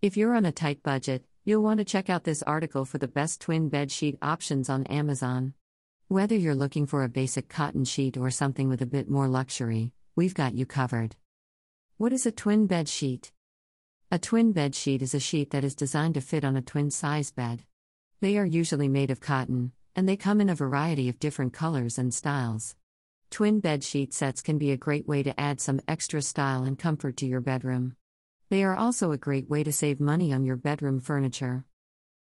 If you're on a tight budget, you'll want to check out this article for the best twin bed sheet options on Amazon. Whether you're looking for a basic cotton sheet or something with a bit more luxury, we've got you covered. What is a twin bed sheet? A twin bed sheet is a sheet that is designed to fit on a twin size bed. They are usually made of cotton, and they come in a variety of different colors and styles. Twin bed sheet sets can be a great way to add some extra style and comfort to your bedroom. They are also a great way to save money on your bedroom furniture.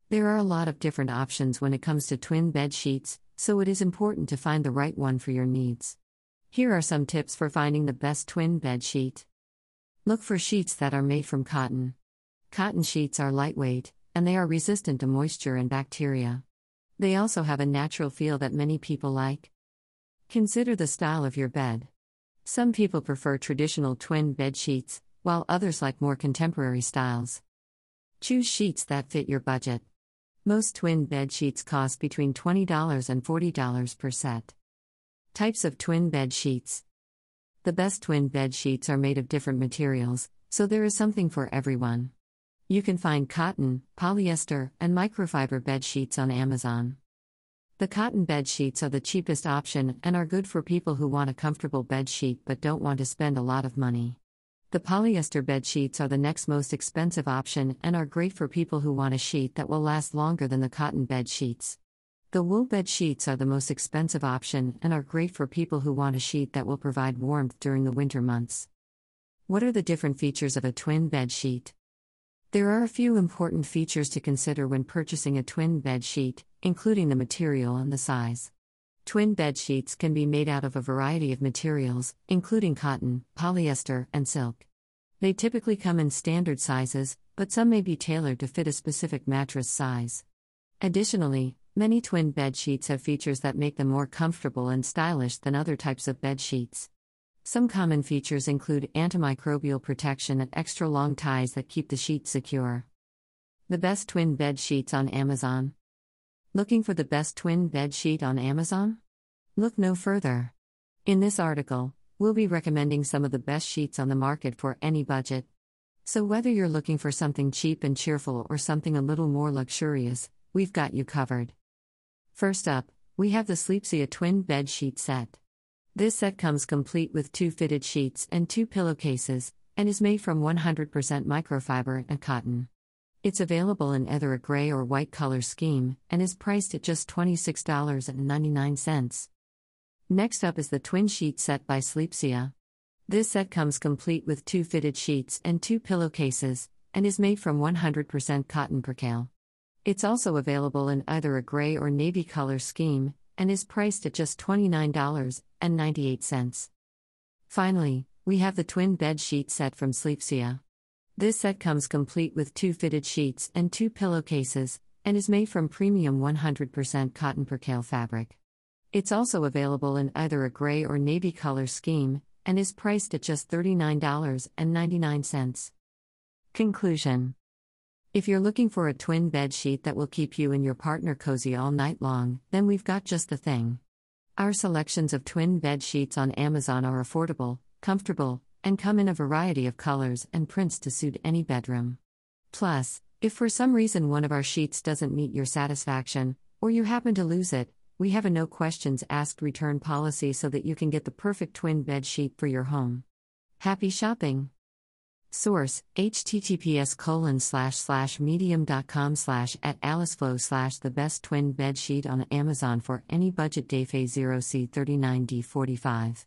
There are a lot of different options when it comes to twin bed sheets, so it is important to find the right one for your needs. Here are some tips for finding the best twin bed sheet. Look for sheets that are made from cotton. Cotton sheets are lightweight, and they are resistant to moisture and bacteria. They also have a natural feel that many people like. Consider the style of your bed. Some people prefer traditional twin bed sheets, while others like more contemporary styles. Choose sheets that fit your budget. Most twin bed sheets cost between $20 and $40 per set. Types of twin bed sheets. The best twin bed sheets are made of different materials, so there is something for everyone. You can find cotton, polyester, and microfiber bed sheets on Amazon. The cotton bed sheets are the cheapest option and are good for people who want a comfortable bed sheet but don't want to spend a lot of money. The polyester bed sheets are the next most expensive option and are great for people who want a sheet that will last longer than the cotton bed sheets. The wool bed sheets are the most expensive option and are great for people who want a sheet that will provide warmth during the winter months. What are the different features of a twin bed sheet? There are a few important features to consider when purchasing a twin bed sheet, including the material and the size. Twin bed sheets can be made out of a variety of materials, including cotton, polyester, and silk. They typically come in standard sizes, but some may be tailored to fit a specific mattress size. Additionally, many twin bed sheets have features that make them more comfortable and stylish than other types of bed sheets. Some common features include antimicrobial protection and extra long ties that keep the sheet secure. The best twin bed sheets on Amazon. Looking for the best twin bed sheet on Amazon? Look no further. In this article, we'll be recommending some of the best sheets on the market for any budget. So, whether you're looking for something cheap and cheerful or something a little more luxurious, we've got you covered. First up, we have the Sleepsia Twin Bed Sheet Set. This set comes complete with two fitted sheets and two pillowcases, and is made from 100% microfiber and cotton. It's available in either a gray or white color scheme and is priced at just $26.99. Next up is the twin sheet set by Sleepsia. This set comes complete with two fitted sheets and two pillowcases and is made from 100% cotton percale. It's also available in either a gray or navy color scheme and is priced at just $29.98. Finally, we have the twin bed sheet set from Sleepsia. This set comes complete with two fitted sheets and two pillowcases, and is made from premium 100% cotton percale fabric. It's also available in either a gray or navy color scheme, and is priced at just $39.99. Conclusion If you're looking for a twin bed sheet that will keep you and your partner cozy all night long, then we've got just the thing. Our selections of twin bed sheets on Amazon are affordable, comfortable, and come in a variety of colors and prints to suit any bedroom. Plus, if for some reason one of our sheets doesn't meet your satisfaction, or you happen to lose it, we have a no questions asked return policy so that you can get the perfect twin bed sheet for your home. Happy shopping! Source https colon slash slash medium.com slash at aliceflow slash the best twin bed sheet on Amazon for any budget Dayfay 0C39D45.